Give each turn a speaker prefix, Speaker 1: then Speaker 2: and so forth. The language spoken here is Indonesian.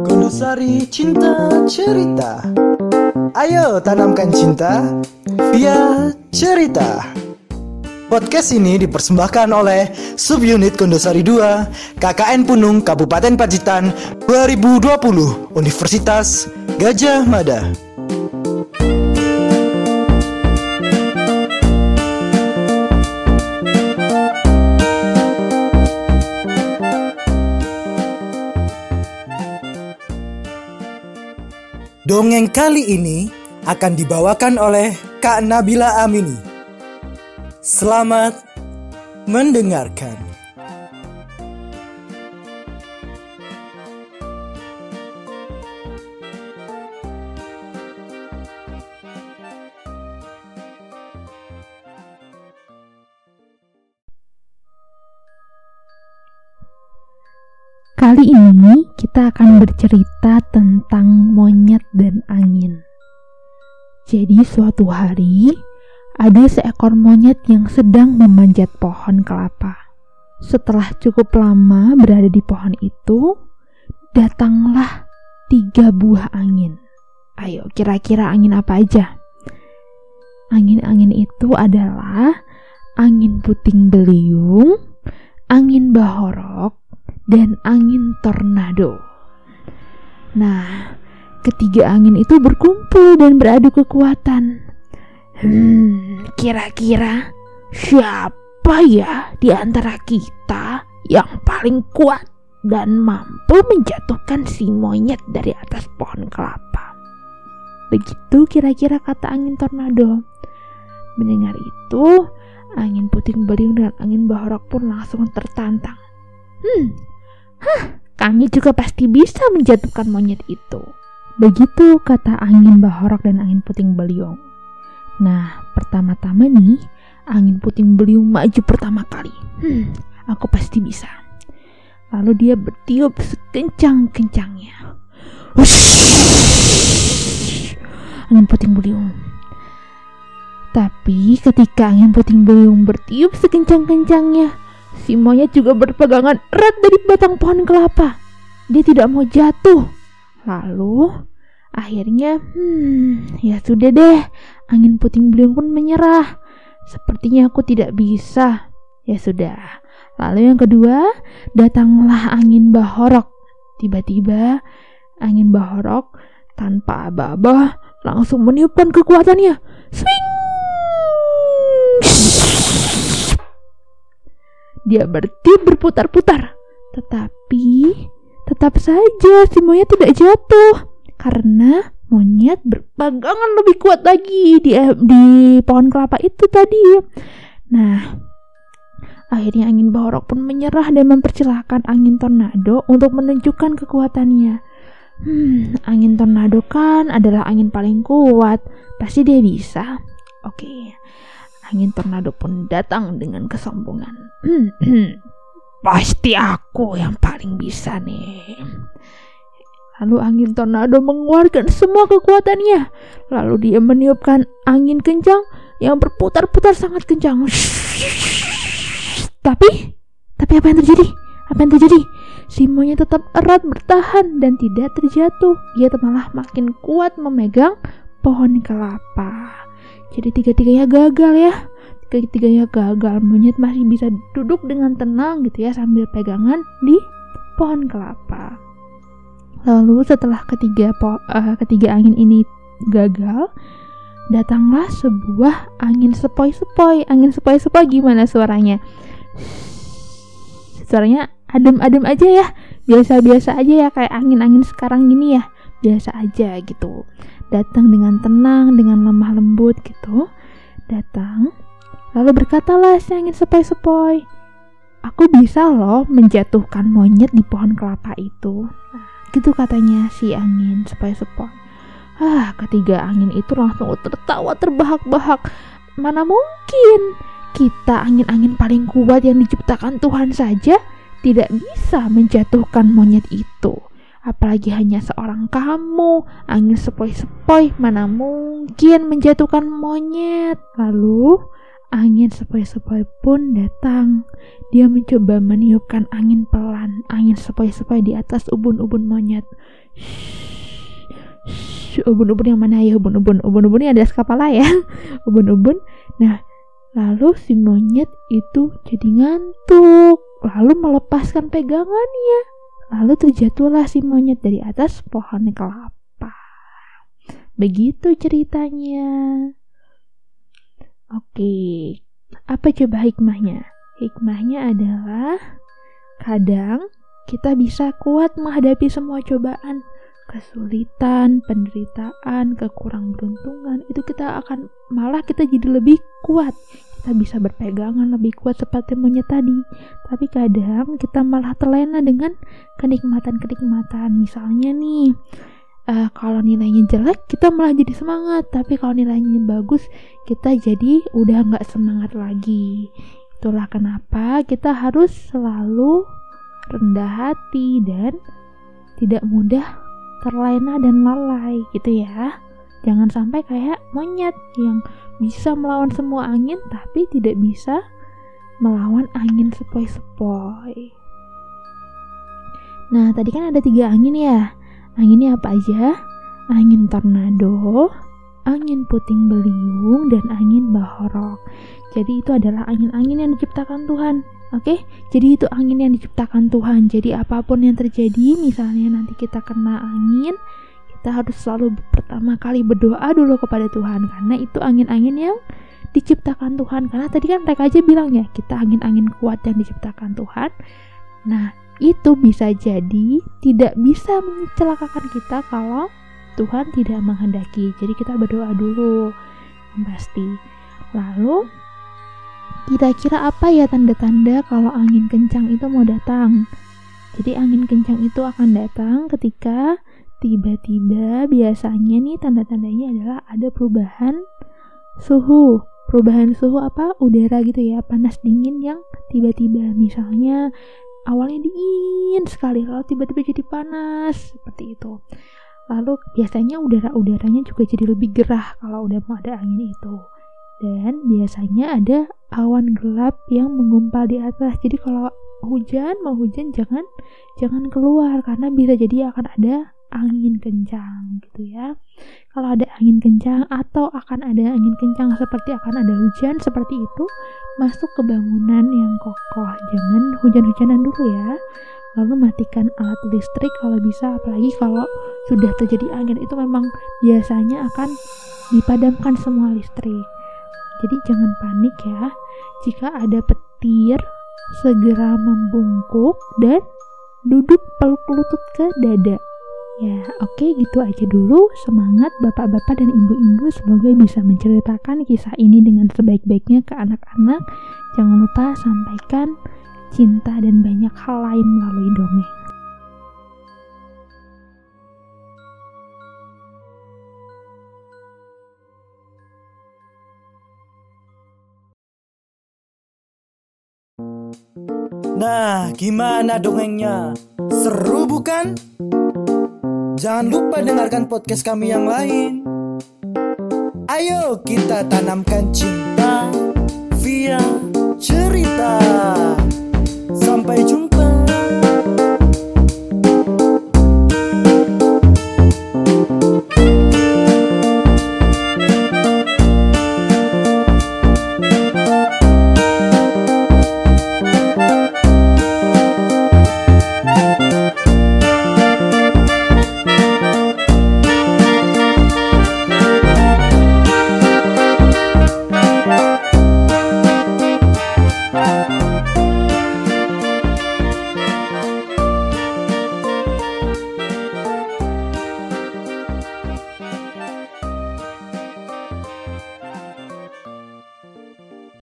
Speaker 1: Kondosari Cinta Cerita. Ayo tanamkan cinta via cerita. Podcast ini dipersembahkan oleh Subunit Kondosari 2 KKN Punung Kabupaten Pacitan 2020 Universitas Gajah Mada Dongeng kali ini akan dibawakan oleh Kak Nabila Amini. Selamat mendengarkan.
Speaker 2: Kali ini kita akan bercerita tentang monyet dan angin. Jadi suatu hari ada seekor monyet yang sedang memanjat pohon kelapa. Setelah cukup lama berada di pohon itu, datanglah tiga buah angin. Ayo kira-kira angin apa aja? Angin-angin itu adalah angin puting beliung, angin bahorok, dan angin tornado. Nah, ketiga angin itu berkumpul dan beradu kekuatan. Hmm, kira-kira siapa ya di antara kita yang paling kuat dan mampu menjatuhkan si monyet dari atas pohon kelapa? Begitu kira-kira kata angin tornado. Mendengar itu, angin puting beliung dan angin bahorok pun langsung tertantang. Hmm, Hah, kami juga pasti bisa menjatuhkan monyet itu. Begitu kata angin bahorok dan angin puting beliung. Nah, pertama-tama nih, angin puting beliung maju pertama kali. Hmm, aku pasti bisa. Lalu dia bertiup sekencang-kencangnya. Angin puting beliung. Tapi ketika angin puting beliung bertiup sekencang-kencangnya, Si monyet juga berpegangan erat dari batang pohon kelapa. Dia tidak mau jatuh. Lalu, akhirnya, hmm, ya sudah deh. Angin puting beliung pun menyerah. Sepertinya aku tidak bisa. Ya sudah. Lalu yang kedua, datanglah angin bahorok. Tiba-tiba, angin bahorok tanpa aba-aba langsung meniupkan kekuatannya. Swing! Dia bertiup berputar-putar. Tetapi tetap saja si monyet tidak jatuh karena monyet berpegangan lebih kuat lagi di di pohon kelapa itu tadi. Nah, akhirnya angin bahorok pun menyerah dan mempersilahkan angin tornado untuk menunjukkan kekuatannya. Hmm, angin tornado kan adalah angin paling kuat. Pasti dia bisa. Oke. Okay angin tornado pun datang dengan kesombongan. Pasti aku yang paling bisa nih. Lalu angin tornado mengeluarkan semua kekuatannya. Lalu dia meniupkan angin kencang yang berputar-putar sangat kencang. Tapi, tapi apa yang terjadi? Apa yang terjadi? Simonya tetap erat bertahan dan tidak terjatuh. Ia malah makin kuat memegang pohon kelapa. Jadi tiga-tiganya gagal ya. Tiga-tiganya gagal. Monyet masih bisa duduk dengan tenang gitu ya sambil pegangan di pohon kelapa. Lalu setelah ketiga uh, ketiga angin ini gagal, datanglah sebuah angin sepoi-sepoi. Angin sepoi-sepoi gimana suaranya? Suaranya adem-adem aja ya. Biasa-biasa aja ya kayak angin-angin sekarang gini ya. Biasa aja gitu datang dengan tenang, dengan lemah lembut gitu. Datang, lalu berkatalah si angin sepoi-sepoi, aku bisa loh menjatuhkan monyet di pohon kelapa itu. Gitu katanya si angin sepoi-sepoi. Ah, ketiga angin itu langsung tertawa terbahak-bahak. Mana mungkin kita angin-angin paling kuat yang diciptakan Tuhan saja tidak bisa menjatuhkan monyet itu apalagi hanya seorang kamu, angin sepoi-sepoi, mana mungkin menjatuhkan monyet. Lalu, angin sepoi-sepoi pun datang. Dia mencoba meniupkan angin pelan, angin sepoi-sepoi di atas ubun-ubun monyet. Ubun-ubun yang mana ya ubun-ubun? Ubun-ubun yang ada kepala ya. Ubun-ubun. Nah, lalu si monyet itu jadi ngantuk, lalu melepaskan pegangannya. Lalu terjatuhlah si monyet dari atas pohon kelapa. Begitu ceritanya. Oke, apa coba hikmahnya? Hikmahnya adalah kadang kita bisa kuat menghadapi semua cobaan, kesulitan, penderitaan, kekurang beruntungan. Itu kita akan malah kita jadi lebih kuat. Kita bisa berpegangan lebih kuat seperti monyet tadi. Tapi kadang kita malah terlena dengan kenikmatan-kenikmatan. Misalnya nih, uh, kalau nilainya jelek kita malah jadi semangat tapi kalau nilainya bagus kita jadi udah nggak semangat lagi itulah kenapa kita harus selalu rendah hati dan tidak mudah terlena dan lalai gitu ya jangan sampai kayak monyet yang bisa melawan semua angin tapi tidak bisa melawan angin sepoi-sepoi nah tadi kan ada tiga angin ya Anginnya apa aja? Angin tornado, angin puting beliung, dan angin bahorok. Jadi itu adalah angin-angin yang diciptakan Tuhan. Oke, jadi itu angin yang diciptakan Tuhan. Jadi apa pun yang terjadi, misalnya nanti kita kena angin, kita harus selalu pertama kali berdoa dulu kepada Tuhan karena itu angin-angin yang diciptakan Tuhan. Karena tadi kan mereka aja bilang ya, kita angin-angin kuat yang diciptakan Tuhan. Nah, itu bisa jadi tidak bisa mencelakakan kita kalau Tuhan tidak menghendaki. Jadi kita berdoa dulu pasti. Lalu kira-kira apa ya tanda-tanda kalau angin kencang itu mau datang? Jadi angin kencang itu akan datang ketika tiba-tiba biasanya nih tanda-tandanya adalah ada perubahan suhu. Perubahan suhu apa? Udara gitu ya, panas dingin yang tiba-tiba. Misalnya awalnya dingin sekali lalu tiba-tiba jadi panas seperti itu lalu biasanya udara-udaranya juga jadi lebih gerah kalau udah mau ada angin itu dan biasanya ada awan gelap yang menggumpal di atas jadi kalau hujan mau hujan jangan jangan keluar karena bisa jadi akan ada angin kencang gitu ya. Kalau ada angin kencang atau akan ada angin kencang seperti akan ada hujan seperti itu masuk ke bangunan yang kokoh. Jangan hujan-hujanan dulu ya. Lalu matikan alat listrik kalau bisa apalagi kalau sudah terjadi angin. Itu memang biasanya akan dipadamkan semua listrik. Jadi jangan panik ya. Jika ada petir segera membungkuk dan duduk peluk lutut ke dada Ya, oke okay, gitu aja dulu. Semangat bapak-bapak dan ibu-ibu semoga bisa menceritakan kisah ini dengan sebaik-baiknya ke anak-anak. Jangan lupa sampaikan cinta dan banyak hal lain melalui dongeng.
Speaker 1: Nah, gimana dongengnya? Seru bukan? Jangan lupa dengarkan podcast kami yang lain. Ayo kita tanamkan cinta via cerita.